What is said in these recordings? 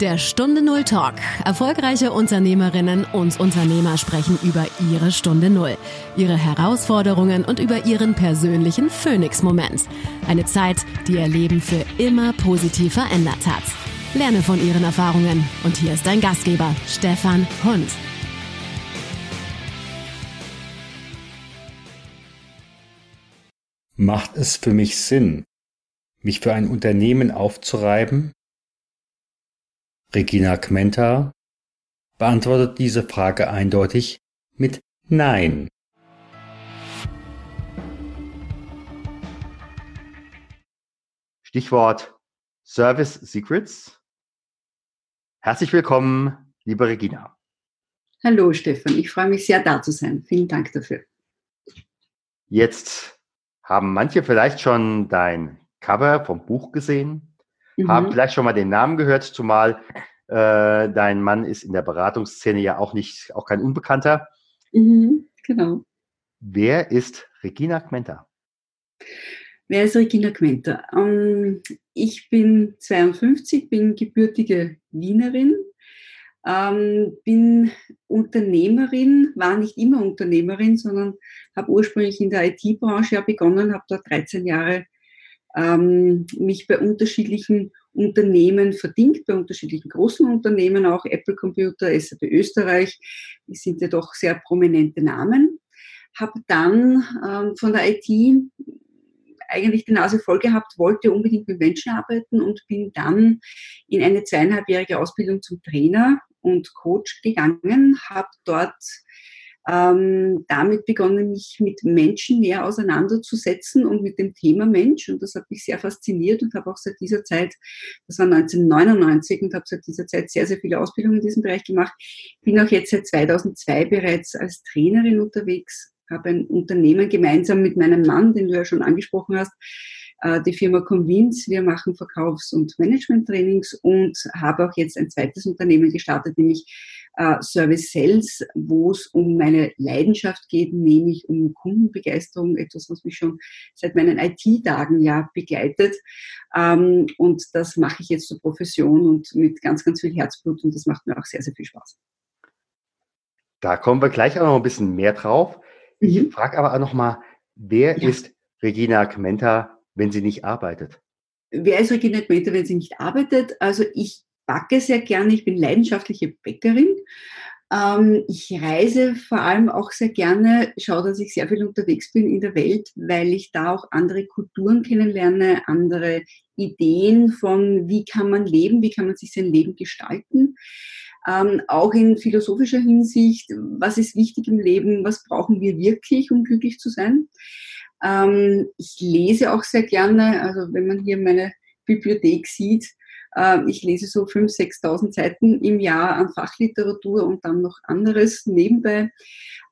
Der Stunde Null Talk. Erfolgreiche Unternehmerinnen und Unternehmer sprechen über ihre Stunde Null, ihre Herausforderungen und über ihren persönlichen Phoenix-Moment. Eine Zeit, die ihr Leben für immer positiv verändert hat. Lerne von ihren Erfahrungen. Und hier ist dein Gastgeber, Stefan Hund. Macht es für mich Sinn, mich für ein Unternehmen aufzureiben? Regina Kmenta beantwortet diese Frage eindeutig mit Nein. Stichwort Service Secrets. Herzlich willkommen, liebe Regina. Hallo Stefan, ich freue mich sehr da zu sein. Vielen Dank dafür. Jetzt haben manche vielleicht schon dein Cover vom Buch gesehen, mhm. haben vielleicht schon mal den Namen gehört, zumal äh, dein Mann ist in der Beratungsszene ja auch nicht, auch kein Unbekannter. Mhm, genau. Wer ist Regina Kmenter? Wer ist Regina Kmenter? Ähm, ich bin 52, bin gebürtige Wienerin, ähm, bin Unternehmerin, war nicht immer Unternehmerin, sondern habe ursprünglich in der IT-Branche ja begonnen, habe dort 13 Jahre ähm, mich bei unterschiedlichen Unternehmen verdient, bei unterschiedlichen großen Unternehmen, auch Apple Computer, SAP Österreich, die sind ja doch sehr prominente Namen. Habe dann ähm, von der IT eigentlich die Nase voll gehabt, wollte unbedingt mit Menschen arbeiten und bin dann in eine zweieinhalbjährige Ausbildung zum Trainer und Coach gegangen, habe dort ähm, damit begonnen, mich mit Menschen näher auseinanderzusetzen und mit dem Thema Mensch. Und das hat mich sehr fasziniert und habe auch seit dieser Zeit, das war 1999 und habe seit dieser Zeit sehr, sehr viele Ausbildungen in diesem Bereich gemacht. Bin auch jetzt seit 2002 bereits als Trainerin unterwegs, habe ein Unternehmen gemeinsam mit meinem Mann, den du ja schon angesprochen hast, äh, die Firma Convince. Wir machen Verkaufs- und Management-Trainings und habe auch jetzt ein zweites Unternehmen gestartet, nämlich äh, Service Sales, wo es um meine Leidenschaft geht, nämlich um Kundenbegeisterung, etwas, was mich schon seit meinen IT-Tagen ja begleitet. Ähm, und das mache ich jetzt zur Profession und mit ganz, ganz viel Herzblut und das macht mir auch sehr, sehr viel Spaß. Da kommen wir gleich auch noch ein bisschen mehr drauf. Ich mhm. frage aber auch noch mal, wer ja. ist Regina Kmenta, wenn sie nicht arbeitet? Wer ist Regina Kmenta, wenn sie nicht arbeitet? Also ich backe sehr gerne, ich bin leidenschaftliche Bäckerin. Ähm, ich reise vor allem auch sehr gerne, schaue, dass ich sehr viel unterwegs bin in der Welt, weil ich da auch andere Kulturen kennenlerne, andere Ideen von, wie kann man leben, wie kann man sich sein Leben gestalten. Ähm, auch in philosophischer Hinsicht, was ist wichtig im Leben, was brauchen wir wirklich, um glücklich zu sein. Ähm, ich lese auch sehr gerne, also wenn man hier meine Bibliothek sieht, ich lese so 5.000, 6.000 Seiten im Jahr an Fachliteratur und dann noch anderes nebenbei.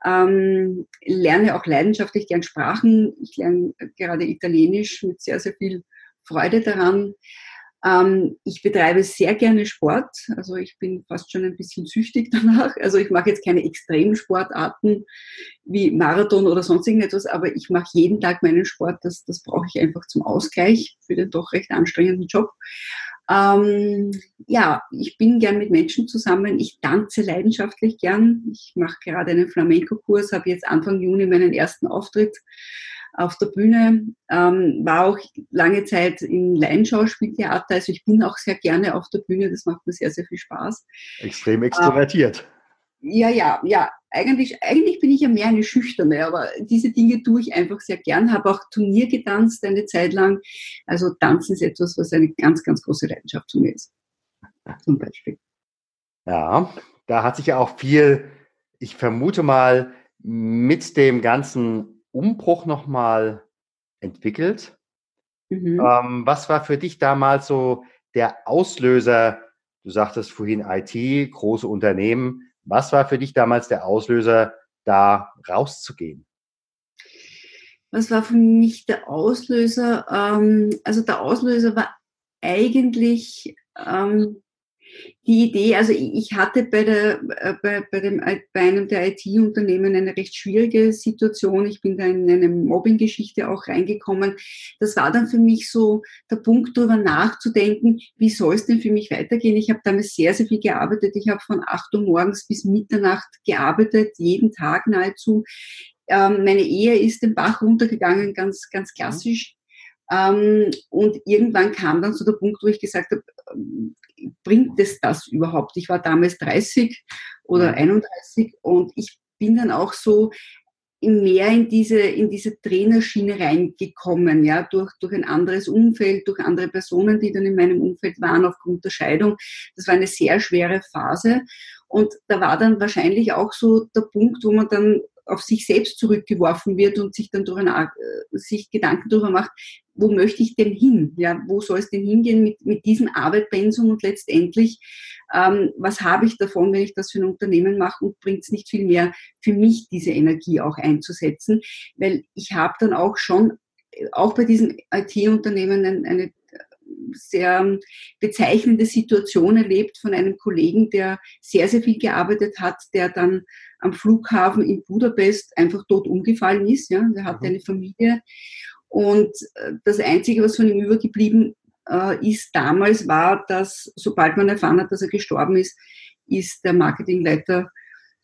Ähm, lerne auch leidenschaftlich gern Sprachen. Ich lerne gerade Italienisch mit sehr, sehr viel Freude daran. Ähm, ich betreibe sehr gerne Sport, also ich bin fast schon ein bisschen süchtig danach. Also ich mache jetzt keine extremen Sportarten wie Marathon oder sonst irgendetwas, aber ich mache jeden Tag meinen Sport. Das, das brauche ich einfach zum Ausgleich für den doch recht anstrengenden Job. Ähm, ja, ich bin gern mit Menschen zusammen. Ich tanze leidenschaftlich gern. Ich mache gerade einen Flamenco-Kurs, habe jetzt Anfang Juni meinen ersten Auftritt auf der Bühne, ähm, war auch lange Zeit im Laienschauspieltheater, also ich bin auch sehr gerne auf der Bühne, das macht mir sehr, sehr viel Spaß. Extrem extrovertiert. Ja, ja, ja. Eigentlich, eigentlich bin ich ja mehr eine Schüchterne, aber diese Dinge tue ich einfach sehr gern. Habe auch Turnier getanzt eine Zeit lang. Also Tanzen ist etwas, was eine ganz, ganz große Leidenschaft von mir ist. Zum Beispiel. Ja, da hat sich ja auch viel, ich vermute mal, mit dem ganzen Umbruch nochmal entwickelt. Mhm. Ähm, was war für dich damals so der Auslöser? Du sagtest vorhin IT, große Unternehmen. Was war für dich damals der Auslöser, da rauszugehen? Was war für mich der Auslöser? Ähm, also der Auslöser war eigentlich, ähm, die Idee, also ich hatte bei, der, äh, bei, bei, dem, äh, bei einem der IT-Unternehmen eine recht schwierige Situation. Ich bin da in eine Mobbing-Geschichte auch reingekommen. Das war dann für mich so der Punkt, darüber nachzudenken, wie soll es denn für mich weitergehen? Ich habe damals sehr, sehr viel gearbeitet. Ich habe von 8 Uhr morgens bis Mitternacht gearbeitet, jeden Tag nahezu. Ähm, meine Ehe ist den Bach runtergegangen, ganz, ganz klassisch. Ähm, und irgendwann kam dann so der Punkt, wo ich gesagt habe, ähm, bringt es das überhaupt? Ich war damals 30 oder 31 und ich bin dann auch so mehr in diese, in diese Trainerschiene reingekommen, ja, durch, durch ein anderes Umfeld, durch andere Personen, die dann in meinem Umfeld waren, aufgrund der Scheidung. Das war eine sehr schwere Phase. Und da war dann wahrscheinlich auch so der Punkt, wo man dann auf sich selbst zurückgeworfen wird und sich dann darüber, äh, sich Gedanken darüber macht, wo möchte ich denn hin? Ja, wo soll es denn hingehen mit, mit diesem Arbeitspensum und letztendlich, ähm, was habe ich davon, wenn ich das für ein Unternehmen mache und bringt es nicht viel mehr für mich, diese Energie auch einzusetzen? Weil ich habe dann auch schon, auch bei diesem IT-Unternehmen eine, eine sehr bezeichnende Situation erlebt von einem Kollegen, der sehr, sehr viel gearbeitet hat, der dann am Flughafen in Budapest einfach tot umgefallen ist. Ja. Der hatte mhm. eine Familie. Und äh, das Einzige, was von ihm übergeblieben äh, ist damals, war, dass sobald man erfahren hat, dass er gestorben ist, ist der Marketingleiter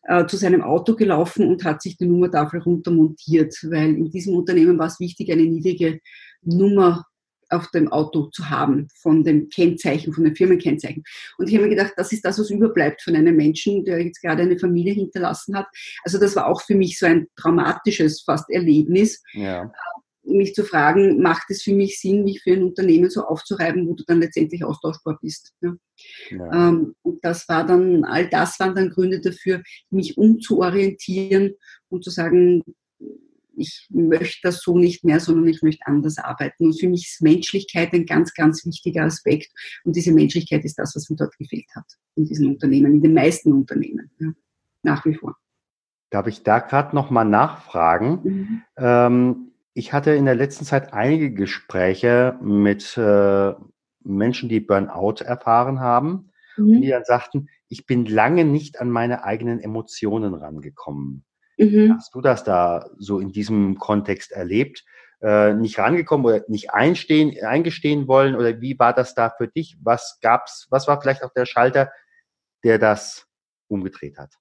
äh, zu seinem Auto gelaufen und hat sich die Nummertafel runtermontiert, weil in diesem Unternehmen war es wichtig, eine niedrige Nummer auf dem Auto zu haben, von dem Kennzeichen, von dem Firmenkennzeichen. Und ich habe mir gedacht, das ist das, was überbleibt von einem Menschen, der jetzt gerade eine Familie hinterlassen hat. Also das war auch für mich so ein traumatisches fast Erlebnis. Ja. Mich zu fragen, macht es für mich Sinn, mich für ein Unternehmen so aufzureiben, wo du dann letztendlich austauschbar bist. Ja. Ja. Ähm, und das war dann, all das waren dann Gründe dafür, mich umzuorientieren und zu sagen, ich möchte das so nicht mehr, sondern ich möchte anders arbeiten. Und für mich ist Menschlichkeit ein ganz, ganz wichtiger Aspekt. Und diese Menschlichkeit ist das, was mir dort gefehlt hat, in diesen Unternehmen, in den meisten Unternehmen, ja, nach wie vor. Darf ich da gerade nochmal nachfragen? Mhm. Ähm, ich hatte in der letzten Zeit einige Gespräche mit äh, Menschen, die Burnout erfahren haben, mhm. die dann sagten, ich bin lange nicht an meine eigenen Emotionen rangekommen. Mhm. Hast du das da so in diesem Kontext erlebt? Äh, nicht rangekommen oder nicht einstehen, eingestehen wollen? Oder wie war das da für dich? Was gab's, was war vielleicht auch der Schalter, der das umgedreht hat?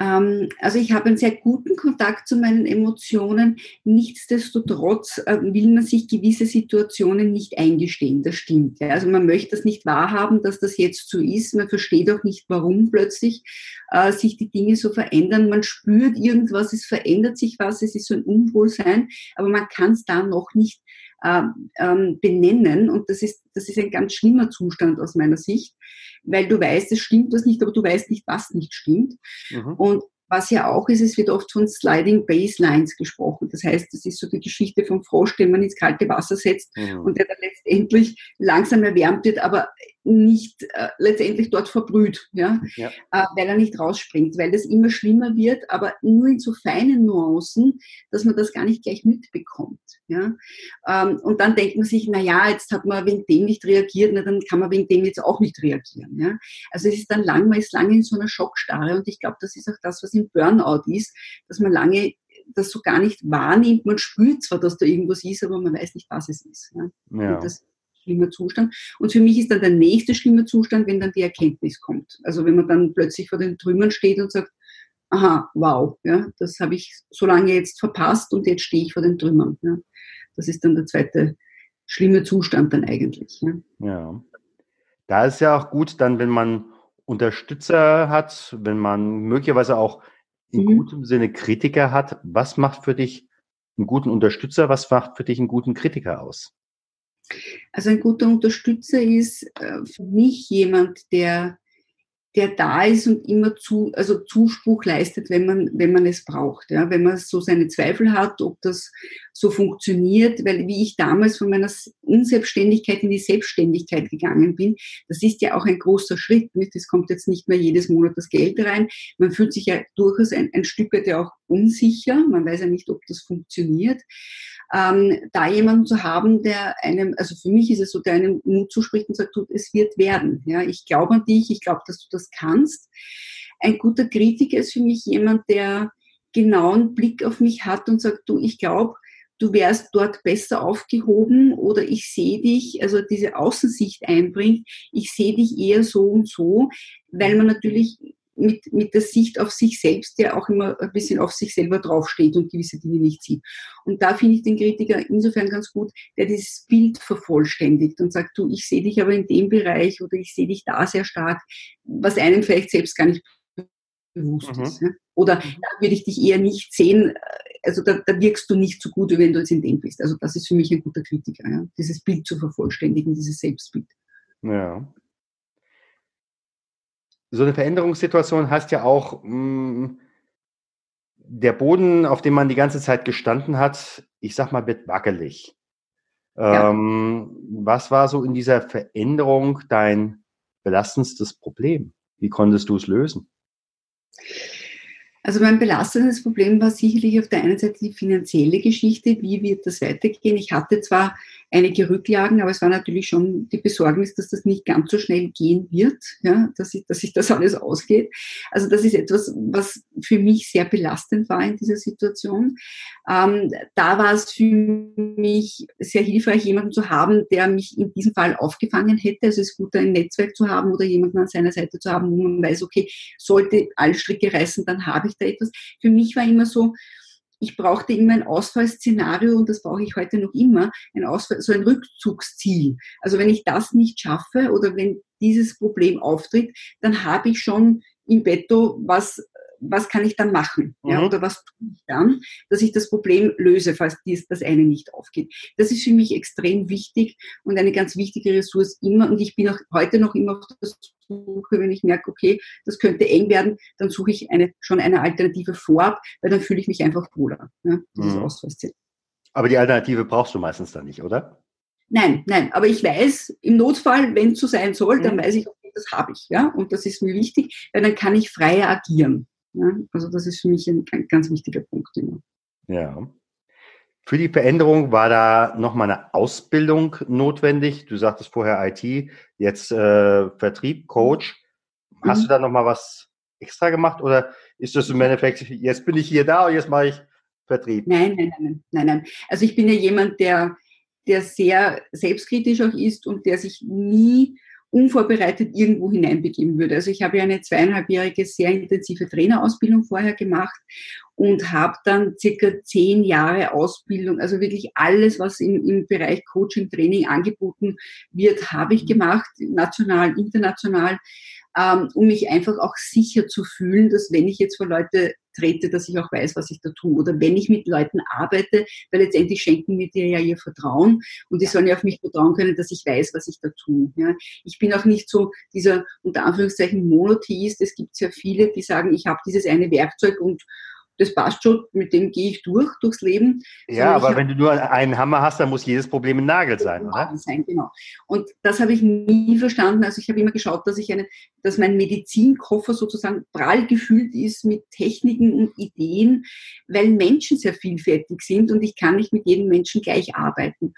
Ähm, also ich habe einen sehr guten Kontakt zu meinen Emotionen. Nichtsdestotrotz äh, will man sich gewisse Situationen nicht eingestehen. Das stimmt. Also man möchte das nicht wahrhaben, dass das jetzt so ist. Man versteht auch nicht, warum plötzlich äh, sich die Dinge so verändern. Man spürt irgendwas, es verändert sich was, es ist so ein Unwohlsein, aber man kann es da noch nicht benennen. Und das ist, das ist ein ganz schlimmer Zustand aus meiner Sicht, weil du weißt, es stimmt was nicht, aber du weißt nicht, was nicht stimmt. Mhm. Und was ja auch ist, es wird oft von Sliding Baselines gesprochen. Das heißt, das ist so die Geschichte vom Frosch, den man ins kalte Wasser setzt mhm. und der dann letztendlich langsam erwärmt wird, aber nicht äh, letztendlich dort verbrüht, ja? ja. Äh, weil er nicht rausspringt, weil das immer schlimmer wird, aber nur in so feinen Nuancen, dass man das gar nicht gleich mitbekommt. Ja? Ähm, und dann denkt man sich, na ja, jetzt hat man wegen dem nicht reagiert, na, dann kann man wegen dem jetzt auch nicht reagieren. Ja? Also es ist dann lang, man ist lange in so einer Schockstarre und ich glaube, das ist auch das, was im Burnout ist, dass man lange das so gar nicht wahrnimmt. Man spürt zwar, dass da irgendwas ist, aber man weiß nicht, was es ist. Ja? ja. Und das schlimmer Zustand. Und für mich ist dann der nächste schlimme Zustand, wenn dann die Erkenntnis kommt. Also wenn man dann plötzlich vor den Trümmern steht und sagt, aha, wow, ja, das habe ich so lange jetzt verpasst und jetzt stehe ich vor den Trümmern. Ja. Das ist dann der zweite schlimme Zustand dann eigentlich. Ja. ja. Da ist ja auch gut dann, wenn man Unterstützer hat, wenn man möglicherweise auch in mhm. gutem Sinne Kritiker hat. Was macht für dich einen guten Unterstützer? Was macht für dich einen guten Kritiker aus? Also ein guter Unterstützer ist äh, für mich jemand, der der da ist und immer zu, also Zuspruch leistet, wenn man, wenn man es braucht. Ja, wenn man so seine Zweifel hat, ob das so funktioniert, weil wie ich damals von meiner Unselbstständigkeit in die Selbstständigkeit gegangen bin, das ist ja auch ein großer Schritt. Nicht? Es kommt jetzt nicht mehr jedes Monat das Geld rein. Man fühlt sich ja durchaus ein, ein Stück weit ja auch unsicher. Man weiß ja nicht, ob das funktioniert. Ähm, da jemanden zu haben, der einem, also für mich ist es so, der einem Mut zuspricht und sagt, du, es wird werden. Ja, ich glaube an dich, ich glaube, dass du das kannst. Ein guter Kritiker ist für mich jemand, der genauen Blick auf mich hat und sagt, du, ich glaube, du wärst dort besser aufgehoben oder ich sehe dich, also diese Außensicht einbringt, ich sehe dich eher so und so, weil man natürlich mit, mit der Sicht auf sich selbst, der auch immer ein bisschen auf sich selber draufsteht und gewisse Dinge nicht sieht. Und da finde ich den Kritiker insofern ganz gut, der dieses Bild vervollständigt und sagt, du, ich sehe dich aber in dem Bereich oder ich sehe dich da sehr stark, was einem vielleicht selbst gar nicht bewusst mhm. ist. Ja? Oder mhm. da würde ich dich eher nicht sehen, also da, da, wirkst du nicht so gut, wie wenn du jetzt in dem bist. Also das ist für mich ein guter Kritiker, ja? dieses Bild zu vervollständigen, dieses Selbstbild. Ja. So eine Veränderungssituation heißt ja auch, mh, mm, der Boden, auf dem man die ganze Zeit gestanden hat, ich sag mal, wird wackelig. Ja. Ähm, was war so in dieser Veränderung dein belastendstes Problem? Wie konntest du es lösen? Also mein belastendes Problem war sicherlich auf der einen Seite die finanzielle Geschichte. Wie wird das weitergehen? Ich hatte zwar einige Rücklagen, aber es war natürlich schon die Besorgnis, dass das nicht ganz so schnell gehen wird, ja, dass, ich, dass sich das alles ausgeht. Also das ist etwas, was für mich sehr belastend war in dieser Situation. Ähm, da war es für mich sehr hilfreich, jemanden zu haben, der mich in diesem Fall aufgefangen hätte. Also es ist gut, ein Netzwerk zu haben oder jemanden an seiner Seite zu haben, wo man weiß, okay, sollte alle Stricke reißen, dann habe ich da etwas. Für mich war immer so, ich brauchte immer ein Ausfallszenario und das brauche ich heute noch immer, ein Ausfall, so ein Rückzugsziel. Also wenn ich das nicht schaffe oder wenn dieses Problem auftritt, dann habe ich schon im Betto was was kann ich dann machen? Mhm. Ja, oder was tue ich dann, dass ich das Problem löse, falls dies, das eine nicht aufgeht. Das ist für mich extrem wichtig und eine ganz wichtige Ressource immer. Und ich bin auch heute noch immer auf der Suche, wenn ich merke, okay, das könnte eng werden, dann suche ich eine, schon eine Alternative vorab, weil dann fühle ich mich einfach wohler. Ja, mhm. Aber die Alternative brauchst du meistens dann nicht, oder? Nein, nein, aber ich weiß, im Notfall, wenn es so sein soll, dann mhm. weiß ich, okay, das habe ich, ja, und das ist mir wichtig, weil dann kann ich freier agieren. Ja? Also das ist für mich ein, ganz wichtiger Punkt immer. Ja. Für die Veränderung war da nochmal eine Ausbildung notwendig. Du sagtest vorher IT, jetzt äh, Vertrieb, Coach. Hast mhm. du da nochmal was extra gemacht oder ist das im Endeffekt, jetzt bin ich hier da und jetzt mache ich Vertrieb? Nein, nein, nein, nein, nein. Also ich bin ja jemand, der, der sehr selbstkritisch auch ist und der sich nie unvorbereitet irgendwo hineinbegeben würde. Also ich habe ja eine zweieinhalbjährige sehr intensive Trainerausbildung vorher gemacht und habe dann circa zehn Jahre Ausbildung, also wirklich alles, was im, im Bereich Coaching, Training angeboten wird, habe ich gemacht, national, international ähm, um mich einfach auch sicher zu fühlen, dass wenn ich jetzt vor Leute trete, dass ich auch weiß, was ich da tue. Oder wenn ich mit Leuten arbeite, weil letztendlich schenken mir die ja ihr Vertrauen und die sollen ja auf mich vertrauen können, dass ich weiß, was ich da tue. Ja. Ich bin auch nicht so dieser unter Anführungszeichen Monotheist. Es gibt sehr viele, die sagen, ich habe dieses eine Werkzeug und das passt schon, mit dem gehe ich durch, durchs Leben. Ja, aber wenn du nur einen Hammer hast, dann muss jedes Problem ein Nagel sein, oder? Sein, genau. Und das habe ich nie verstanden. Also ich habe immer geschaut, dass ich eine, dass mein Medizinkoffer sozusagen prall gefüllt ist mit Techniken und Ideen, weil Menschen sehr vielfältig sind und ich kann nicht mit jedem Menschen gleich arbeiten.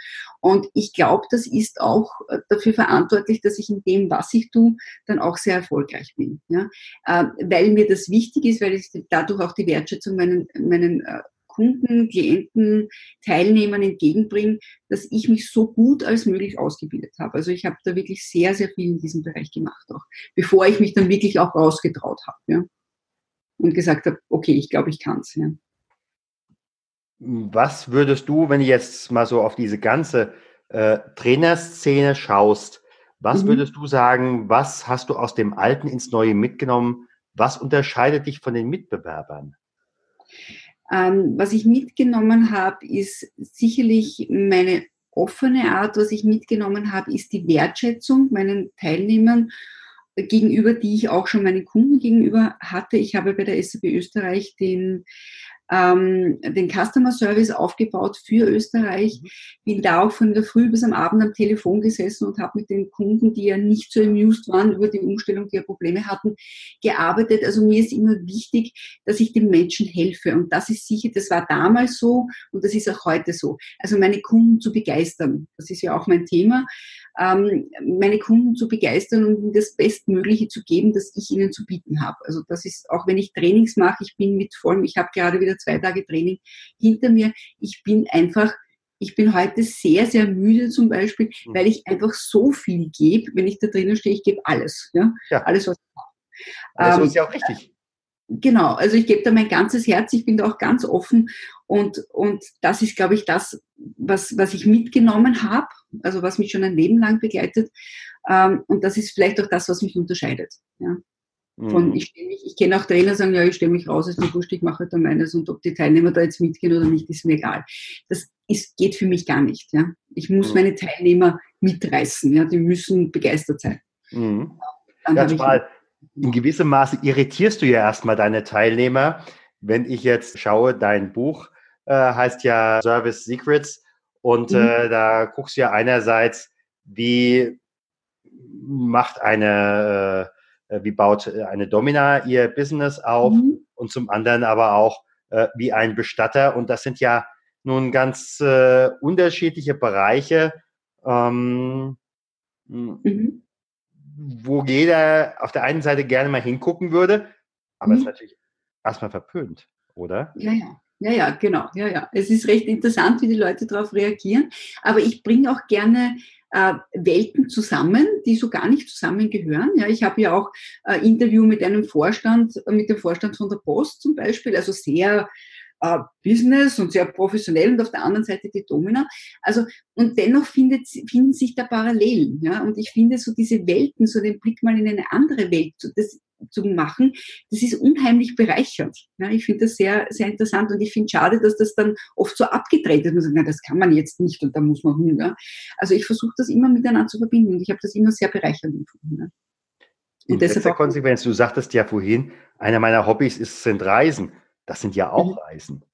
Und ich glaube, das ist auch äh, dafür verantwortlich, dass ich in dem, was ich tue, dann auch sehr erfolgreich bin. Ja? Äh, weil mir das wichtig ist, weil ich dadurch auch die Wertschätzung meinen, meinen äh, Kunden, Klienten, Teilnehmern entgegenbringe, dass ich mich so gut als möglich ausgebildet habe. Also ich habe da wirklich sehr, sehr viel in diesem Bereich gemacht, auch bevor ich mich dann wirklich auch rausgetraut habe. Ja? Und gesagt habe, okay, ich glaube, ich kann es. Ja. Was würdest du, wenn du jetzt mal so auf diese ganze äh, Trainerszene schaust, was mhm. würdest du sagen, was hast du aus dem Alten ins Neue mitgenommen? Was unterscheidet dich von den Mitbewerbern? Ähm, was ich mitgenommen habe, ist sicherlich meine offene Art. Was ich mitgenommen habe, ist die Wertschätzung meinen Teilnehmern gegenüber, die ich auch schon meinen Kunden gegenüber hatte. Ich habe bei der SAP Österreich den ähm, den Customer Service aufgebaut für Österreich. Mhm. Bin da auch von der Früh bis am Abend am Telefon gesessen und habe mit den Kunden, die ja nicht so amused waren über die Umstellung, die ja Probleme hatten, gearbeitet. Also mir ist immer wichtig, dass ich den Menschen helfe. Und das ist sicher, das war damals so und das ist auch heute so. Also meine Kunden zu begeistern. Das ist ja auch mein Thema ähm, meine Kunden zu begeistern und ihnen das Bestmögliche zu geben, das ich ihnen zu bieten habe. Also das ist, auch wenn ich Trainings mache, ich bin mit vollem, ich habe gerade wieder zwei Tage Training hinter mir, ich bin einfach ich bin heute sehr, sehr müde zum Beispiel, mhm. weil ich einfach so viel gebe. Wenn ich da drinnen stehe, ich gebe alles. Ja? ja. Alles, was ich habe. Das ähm, ist ja auch richtig. Genau, also ich gebe da mein ganzes Herz, ich bin da auch ganz offen und, und das ist, glaube ich, das, was, was ich mitgenommen habe, also was mich schon ein Leben lang begleitet ähm, und das ist vielleicht auch das, was mich unterscheidet. Ja. Von, mhm. ich, mich, ich kenne auch Trainer, sagen, ja, ich stelle mich raus, ist mir wurscht, ich mache halt da meines und ob die Teilnehmer da jetzt mitgehen oder nicht, ist mir egal. Das ist, geht für mich gar nicht. Ja. Ich muss mhm. meine Teilnehmer mitreißen, ja, die müssen begeistert sein. Mhm. Ja, total in gewissem Maße irritierst du ja erstmal deine Teilnehmer. Wenn ich jetzt schaue, dein Buch äh, heißt ja Service Secrets und mhm. äh, da guckst du ja einerseits, wie macht eine, äh, wie baut eine Domina ihr Business auf mhm. und zum anderen aber auch äh, wie ein Bestatter und das sind ja nun ganz äh, unterschiedliche Bereiche. Ähm, mhm wo jeder auf der einen Seite gerne mal hingucken würde, aber mhm. es ist natürlich erstmal verpönt, oder? Ja, ja. Ja, ja, genau. Ja, ja. Es ist recht interessant, wie die Leute darauf reagieren. Aber ich bringe auch gerne äh, Welten zusammen, die so gar nicht zusammengehören. Ja, ich habe ja auch äh, Interview mit einem Vorstand, mit dem Vorstand von der Post zum Beispiel, also sehr äh, Business und sehr professionell und auf der anderen Seite die Domina. Also, und dennoch findet, finden sich da Parallelen. Ja? Und ich finde so diese Welten, so den Blick mal in eine andere Welt das, zu machen, das ist unheimlich bereichernd. Ja? Ich finde das sehr, sehr interessant und ich finde schade, dass das dann oft so abgedreht ist. Man sagt, na, das kann man jetzt nicht und da muss man hin. Ja? Also ich versuche das immer miteinander zu verbinden und ich habe das immer sehr bereichernd empfunden. Ja? Und In letzter Konsequenz, du sagtest ja vorhin, einer meiner Hobbys ist, sind Reisen. Das sind ja auch mhm. Reisen.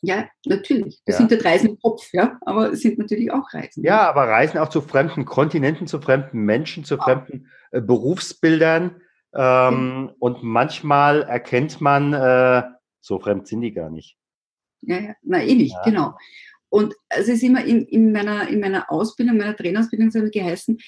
Ja, natürlich. Das ja. sind ja Reisen im Kopf, ja, aber es sind natürlich auch Reisen. Ja, aber Reisen auch zu fremden Kontinenten, zu fremden Menschen, zu fremden äh, Berufsbildern. Ähm, mhm. Und manchmal erkennt man, äh, so fremd sind die gar nicht. Ja, ja. na eh nicht, ja. genau. Und es ist immer in, in, meiner, in meiner Ausbildung, meiner Trainerausbildung, so geheißen,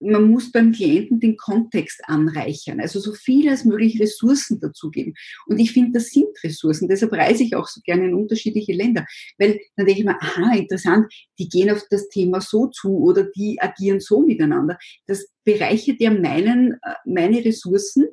man muss beim Klienten den Kontext anreichern, also so viel als möglich Ressourcen dazugeben. Und ich finde, das sind Ressourcen. Deshalb reise ich auch so gerne in unterschiedliche Länder, weil dann denke ich mir, aha, interessant, die gehen auf das Thema so zu oder die agieren so miteinander. Das bereichert ja meinen, äh, meine Ressourcen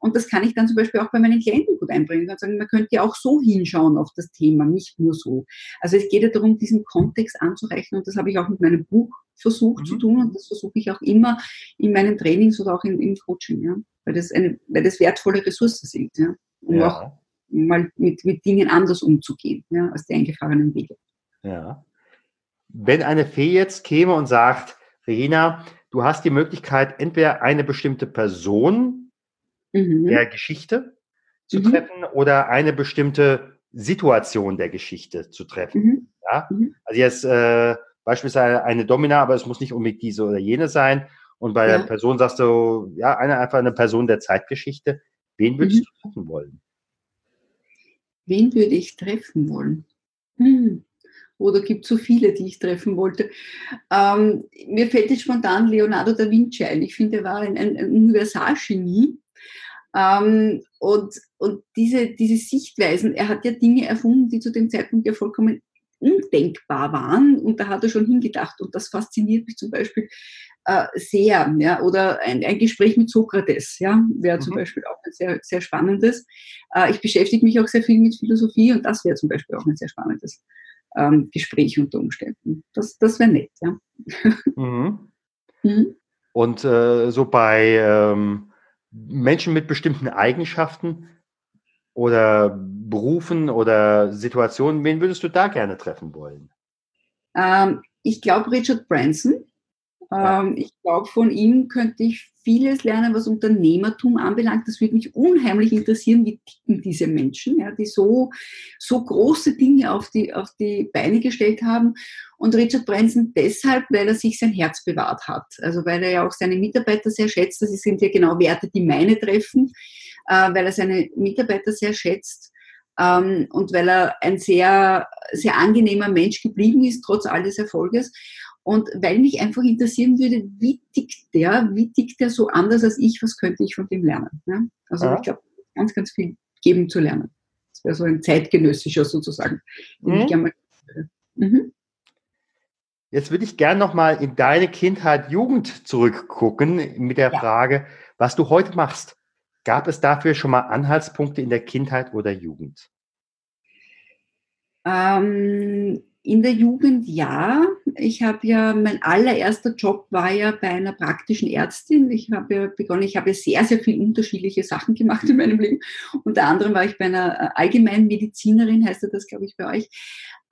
und das kann ich dann zum Beispiel auch bei meinen Klienten gut einbringen. Und sagen, man könnte ja auch so hinschauen auf das Thema, nicht nur so. Also es geht ja darum, diesen Kontext anzureichen und das habe ich auch mit meinem Buch versucht mhm. zu tun und das versuche ich auch immer in meinen Trainings oder auch im, im Coaching, ja, weil das eine, weil das wertvolle Ressourcen sind, ja, um ja. auch mal mit, mit Dingen anders umzugehen, ja, als die eingefahrenen Wege. Ja. Wenn eine Fee jetzt käme und sagt, Regina, du hast die Möglichkeit, entweder eine bestimmte Person mhm. der Geschichte zu mhm. treffen oder eine bestimmte Situation der Geschichte zu treffen. Mhm. Ja? Mhm. Also jetzt äh, beispielsweise eine Domina, aber es muss nicht unbedingt diese oder jene sein. Und bei ja. der Person sagst du, ja, eine, einfach eine Person der Zeitgeschichte. Wen würdest mhm. du treffen wollen? Wen würde ich treffen wollen? Hm. Oder gibt es so viele, die ich treffen wollte? Ähm, mir fällt jetzt spontan Leonardo da Vinci ein. Ich finde, er war ein, ein, ein Universalgenie. Ähm, und und diese, diese Sichtweisen, er hat ja Dinge erfunden, die zu dem Zeitpunkt ja vollkommen undenkbar waren und da hat er schon hingedacht und das fasziniert mich zum Beispiel äh, sehr. Ja? Oder ein, ein Gespräch mit Sokrates ja? wäre mhm. zum Beispiel auch ein sehr, sehr spannendes. Äh, ich beschäftige mich auch sehr viel mit Philosophie und das wäre zum Beispiel auch ein sehr spannendes ähm, Gespräch unter Umständen. Das, das wäre nett. Ja? Mhm. Mhm. Und äh, so bei ähm, Menschen mit bestimmten Eigenschaften, oder Berufen oder Situationen, wen würdest du da gerne treffen wollen? Ähm, ich glaube Richard Branson. Ähm, ich glaube, von ihm könnte ich vieles lernen, was Unternehmertum anbelangt. Das würde mich unheimlich interessieren, wie ticken diese Menschen, ja, die so, so große Dinge auf die, auf die Beine gestellt haben. Und Richard Branson deshalb, weil er sich sein Herz bewahrt hat. Also weil er ja auch seine Mitarbeiter sehr schätzt. Das sind ja genau Werte, die meine treffen, äh, weil er seine Mitarbeiter sehr schätzt. Ähm, und weil er ein sehr, sehr angenehmer Mensch geblieben ist, trotz all des Erfolges. Und weil mich einfach interessieren würde, wie tickt der, wie tickt der so anders als ich, was könnte ich von dem lernen? Ja? Also ja. ich glaube, ganz, ganz viel geben zu lernen. Das wäre so ein zeitgenössischer sozusagen, den mhm. ich gerne mal mhm. Jetzt würde ich gerne nochmal in deine Kindheit, Jugend zurückgucken mit der ja. Frage, was du heute machst. Gab es dafür schon mal Anhaltspunkte in der Kindheit oder Jugend? Ähm, in der Jugend ja. Ich habe ja, mein allererster Job war ja bei einer praktischen Ärztin. Ich habe ja begonnen, ich habe ja sehr, sehr viele unterschiedliche Sachen gemacht in meinem Leben. Unter anderem war ich bei einer äh, allgemeinen Medizinerin, heißt das, glaube ich, bei euch,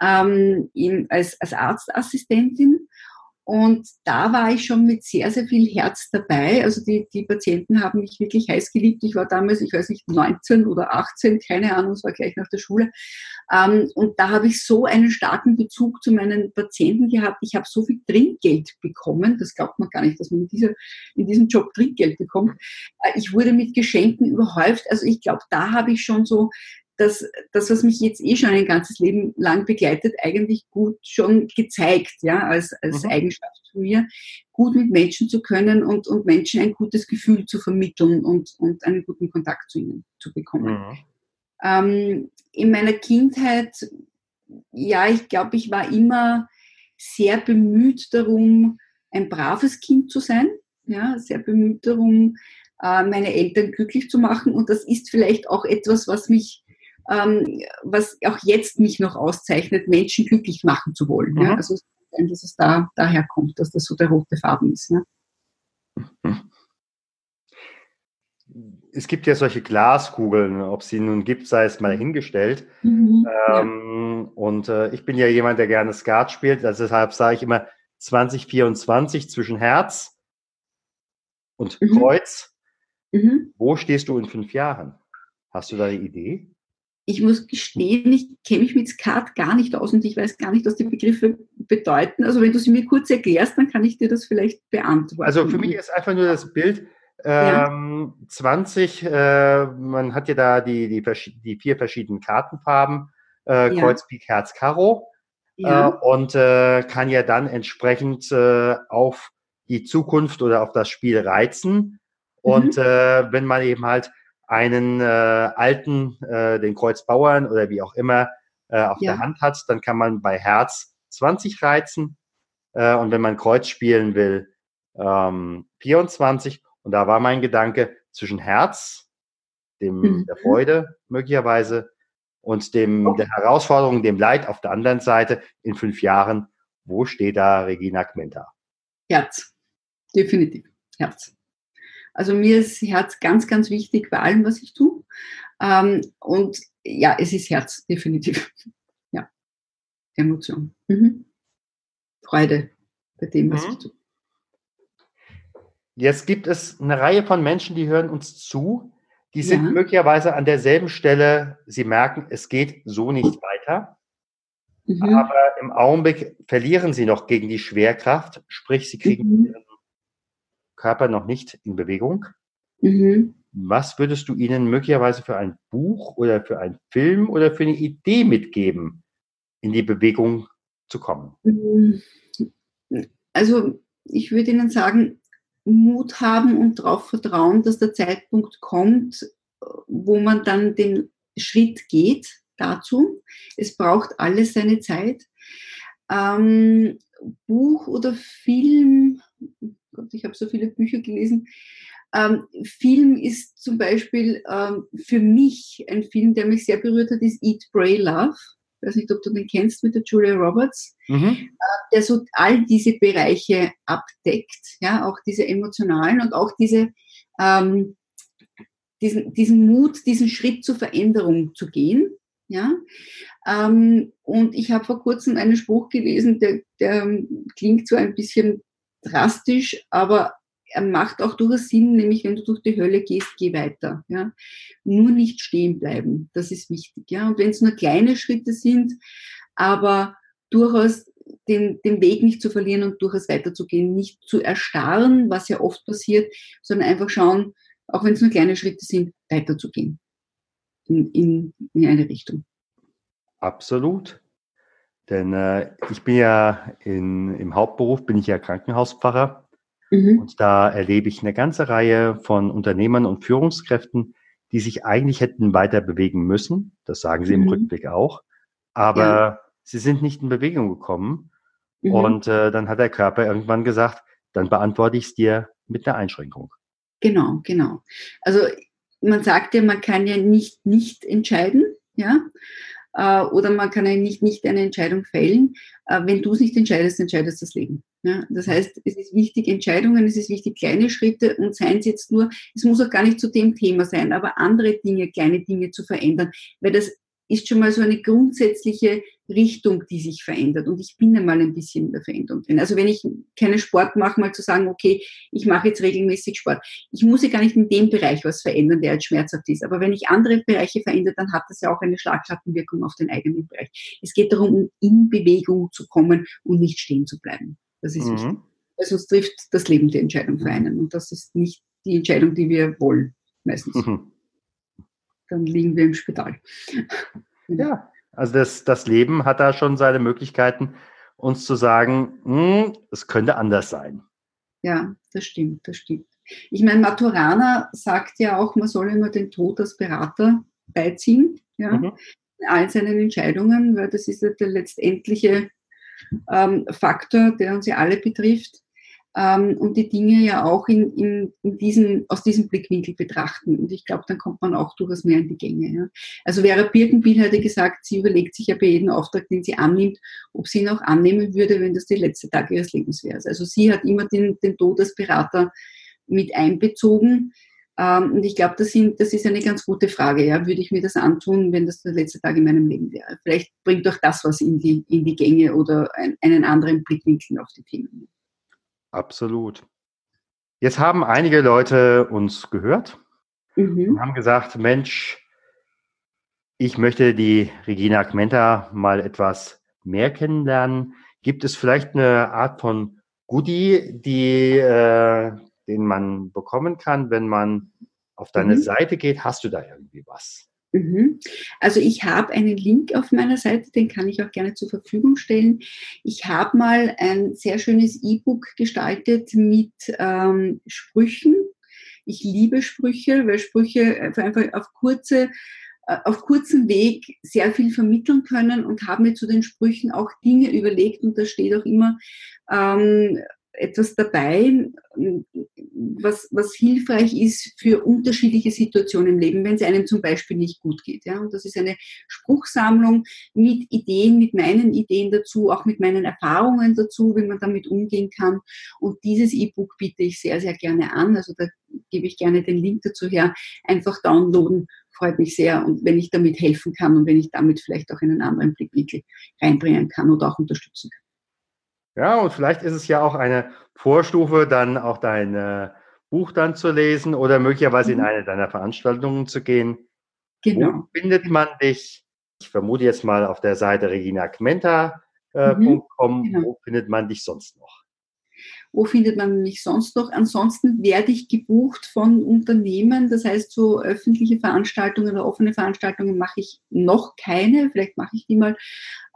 ähm, in, als, als Arztassistentin. Und da war ich schon mit sehr, sehr viel Herz dabei. Also die, die Patienten haben mich wirklich heiß geliebt. Ich war damals, ich weiß nicht, 19 oder 18, keine Ahnung, es war gleich nach der Schule. Ähm, und da habe ich so einen starken Bezug zu meinen Patienten gehabt. Ich habe so viel Trinkgeld bekommen. Das glaubt man gar nicht, dass man in, dieser, in diesem Job Trinkgeld bekommt. Äh, ich wurde mit Geschenken überhäuft. Also ich glaube, da habe ich schon so das, das, was mich jetzt eh schon ein ganzes Leben lang begleitet, eigentlich gut schon gezeigt, ja, als, als mhm. Eigenschaft von mir, gut mit Menschen zu können und, und Menschen ein gutes Gefühl zu vermitteln und, und einen guten Kontakt zu ihnen zu bekommen. Mhm. Ähm, in meiner Kindheit, ja, ich glaube, ich war immer sehr bemüht darum, ein braves Kind zu sein, ja, sehr bemüht darum, äh, meine Eltern glücklich zu machen. Und das ist vielleicht auch etwas, was mich ähm, was auch jetzt mich noch auszeichnet, Menschen glücklich machen zu wollen. Mhm. Ja? Also, dass es da daher kommt, dass das so der rote Faden ist. Ja? Es gibt ja solche Glaskugeln, ob sie nun gibt, sei es mal hingestellt. Mhm, ähm, ja. Und äh, ich bin ja jemand, der gerne Skat spielt, also deshalb sage ich immer 2024 zwischen Herz und mhm. Kreuz. Mhm. Wo stehst du in fünf Jahren? Hast du da eine Idee? Ich muss gestehen, ich kenne mich mit Skat gar nicht aus und ich weiß gar nicht, was die Begriffe bedeuten. Also wenn du sie mir kurz erklärst, dann kann ich dir das vielleicht beantworten. Also für mich ist einfach nur das Bild, ähm, ja. 20, äh, man hat ja da die, die, die vier verschiedenen Kartenfarben, äh, ja. Kreuz, Pik, Herz, Karo. Ja. Äh, und äh, kann ja dann entsprechend äh, auf die Zukunft oder auf das Spiel reizen. Und mhm. Äh, wenn man eben halt einen äh, alten, äh, den Kreuzbauern oder wie auch immer, äh, auf ja. der Hand hat, dann kann man bei Herz 20 reizen. Äh, und wenn man Kreuz spielen will, ähm, 24. Und da war mein Gedanke zwischen Herz, dem mhm. der Freude möglicherweise, und dem oh. der Herausforderung, dem Leid auf der anderen Seite in fünf Jahren. Wo steht da Regina Quenta? Herz, definitiv Herz. Also mir ist Herz ganz, ganz wichtig bei allem, was ich tue. Ähm, und ja, es ist Herz, definitiv. Ja, Emotion. Mhm. Freude bei dem, was mhm. ich tue. Jetzt gibt es eine Reihe von Menschen, die hören uns zu. Die sind ja. möglicherweise an derselben Stelle, sie merken, es geht so nicht weiter. Mhm. Aber im Augenblick verlieren sie noch gegen die Schwerkraft, sprich, sie kriegen mhm. ihren Körper noch nicht in Bewegung. Mhm. Was würdest du ihnen möglicherweise für ein Buch oder für einen Film oder für eine Idee mitgeben, in die Bewegung zu kommen? Mhm. Also ich würde Ihnen sagen, Mut haben und darauf vertrauen, dass der Zeitpunkt kommt, wo man dann den Schritt geht dazu. Es braucht alles seine Zeit. Ähm, Buch oder Film, Gott, ich habe so viele Bücher gelesen. Ähm, Film ist zum Beispiel ähm, für mich ein Film, der mich sehr berührt hat, ist Eat, Pray, Love. Ich weiß nicht, ob du den kennst mit der Julia Roberts, mhm. äh, der so all diese Bereiche abdeckt, ja, auch diese emotionalen und auch diese, ähm, diesen, diesen Mut, diesen Schritt zur Veränderung zu gehen. Ja? Ähm, und ich habe vor kurzem einen Spruch gelesen, der, der klingt so ein bisschen drastisch, aber er macht auch durchaus Sinn, nämlich wenn du durch die Hölle gehst, geh weiter. Ja? Nur nicht stehen bleiben, das ist wichtig. Ja? Und wenn es nur kleine Schritte sind, aber durchaus den, den Weg nicht zu verlieren und durchaus weiterzugehen, nicht zu erstarren, was ja oft passiert, sondern einfach schauen, auch wenn es nur kleine Schritte sind, weiterzugehen in, in, in eine Richtung. Absolut. Denn äh, ich bin ja in, im Hauptberuf, bin ich ja Krankenhauspfarrer. Mhm. Und da erlebe ich eine ganze Reihe von Unternehmern und Führungskräften, die sich eigentlich hätten weiter bewegen müssen. Das sagen sie mhm. im Rückblick auch. Aber ja. sie sind nicht in Bewegung gekommen. Mhm. Und äh, dann hat der Körper irgendwann gesagt, dann beantworte ich es dir mit einer Einschränkung. Genau, genau. Also man sagt ja, man kann ja nicht nicht entscheiden, ja, äh, oder man kann nicht nicht eine Entscheidung fällen. Äh, wenn du es nicht entscheidest, entscheidest das Leben. Ja, das heißt, es ist wichtig Entscheidungen, es ist wichtig kleine Schritte und seien es jetzt nur, es muss auch gar nicht zu dem Thema sein, aber andere Dinge, kleine Dinge zu verändern, weil das ist schon mal so eine grundsätzliche Richtung, die sich verändert. Und ich bin einmal ein bisschen in der Veränderung drin. Also wenn ich keinen Sport mache, mal zu sagen, okay, ich mache jetzt regelmäßig Sport. Ich muss ja gar nicht in dem Bereich was verändern, der jetzt schmerzhaft ist. Aber wenn ich andere Bereiche verändere, dann hat das ja auch eine Schlagschattenwirkung auf den eigenen Bereich. Es geht darum, in Bewegung zu kommen und nicht stehen zu bleiben. Das ist mhm. wichtig. Weil sonst trifft das Leben die Entscheidung für einen. Und das ist nicht die Entscheidung, die wir wollen, meistens. Mhm dann liegen wir im Spital. Ja, also das, das Leben hat da schon seine Möglichkeiten, uns zu sagen, hm, es könnte anders sein. Ja, das stimmt, das stimmt. Ich meine, Maturana sagt ja auch, man soll immer den Tod als Berater beiziehen, ja, mhm. in all seinen Entscheidungen, weil das ist ja der letztendliche ähm, Faktor, der uns ja alle betrifft ähm, und die Dinge ja auch in, in, in diesem, aus diesem Blickwinkel betrachten. Und ich glaube, dann kommt man auch durchaus mehr in die Gänge. Ja. Also Vera Birkenbiel hatte gesagt, sie überlegt sich ja bei jedem Auftrag, den sie annimmt, ob sie ihn auch annehmen würde, wenn das der letzte Tag ihres Lebens wäre. Also sie hat immer den, den Tod als Berater mit einbezogen. Ähm, und ich glaube, das, das ist eine ganz gute Frage. Ja? Würde ich mir das antun, wenn das der letzte Tag in meinem Leben wäre? Vielleicht bringt auch das was in die, in die Gänge oder ein, einen anderen Blickwinkel auf die Themen. Absolut. Jetzt haben einige Leute uns gehört mhm. und haben gesagt, Mensch, ich möchte die Regina Kmenta mal etwas mehr kennenlernen. Gibt es vielleicht eine Art von Goodie, die, äh, den man bekommen kann, wenn man auf deine mhm. Seite geht? Hast du da irgendwie was? Mhm. Also ich habe einen Link auf meiner Seite, den kann ich auch gerne zur Verfügung stellen. Ich habe mal ein sehr schönes E-Book gestaltet mit ähm, Sprüchen. Ich liebe Sprüche, weil Sprüche einfach auf kurze äh, auf kurzem Weg sehr viel vermitteln können und habe mir zu den Sprüchen auch Dinge überlegt und da steht auch immer ähm, etwas dabei, was, was hilfreich ist für unterschiedliche Situationen im Leben, wenn es einem zum Beispiel nicht gut geht. Ja? Und das ist eine Spruchsammlung mit Ideen, mit meinen Ideen dazu, auch mit meinen Erfahrungen dazu, wie man damit umgehen kann. Und dieses E-Book biete ich sehr, sehr gerne an. Also da gebe ich gerne den Link dazu her. Einfach downloaden, freut mich sehr. Und wenn ich damit helfen kann und wenn ich damit vielleicht auch einen anderen Blickwinkel reinbringen kann oder auch unterstützen kann. Ja, und vielleicht ist es ja auch eine Vorstufe, dann auch dein äh, Buch dann zu lesen oder möglicherweise mhm. in eine deiner Veranstaltungen zu gehen. Genau. Wo findet man dich? Ich vermute jetzt mal auf der Seite reginakmenta.com. Äh, mhm. Genau. Wo findet man dich sonst noch? Wo findet man mich sonst noch? Ansonsten werde ich gebucht von Unternehmen. Das heißt, so öffentliche Veranstaltungen oder offene Veranstaltungen mache ich noch keine. Vielleicht mache ich die mal.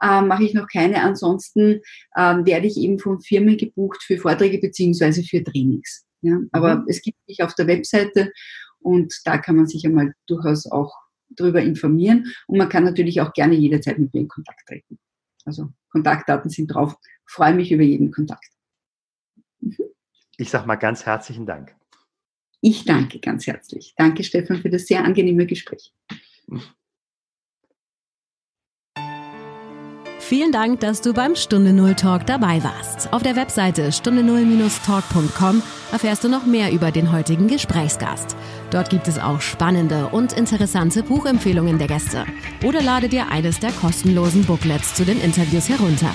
Äh, mache ich noch keine. Ansonsten ähm, werde ich eben von Firmen gebucht für Vorträge beziehungsweise für Trainings. Ja? Aber mhm. es gibt mich auf der Webseite und da kann man sich einmal durchaus auch darüber informieren. Und man kann natürlich auch gerne jederzeit mit mir in Kontakt treten. Also Kontaktdaten sind drauf. freue mich über jeden Kontakt. Ich sage mal ganz herzlichen Dank. Ich danke ganz herzlich. Danke, Stefan, für das sehr angenehme Gespräch. Vielen Dank, dass du beim Stunde Null Talk dabei warst. Auf der Webseite stunde null-talk.com erfährst du noch mehr über den heutigen Gesprächsgast. Dort gibt es auch spannende und interessante Buchempfehlungen der Gäste. Oder lade dir eines der kostenlosen Booklets zu den Interviews herunter.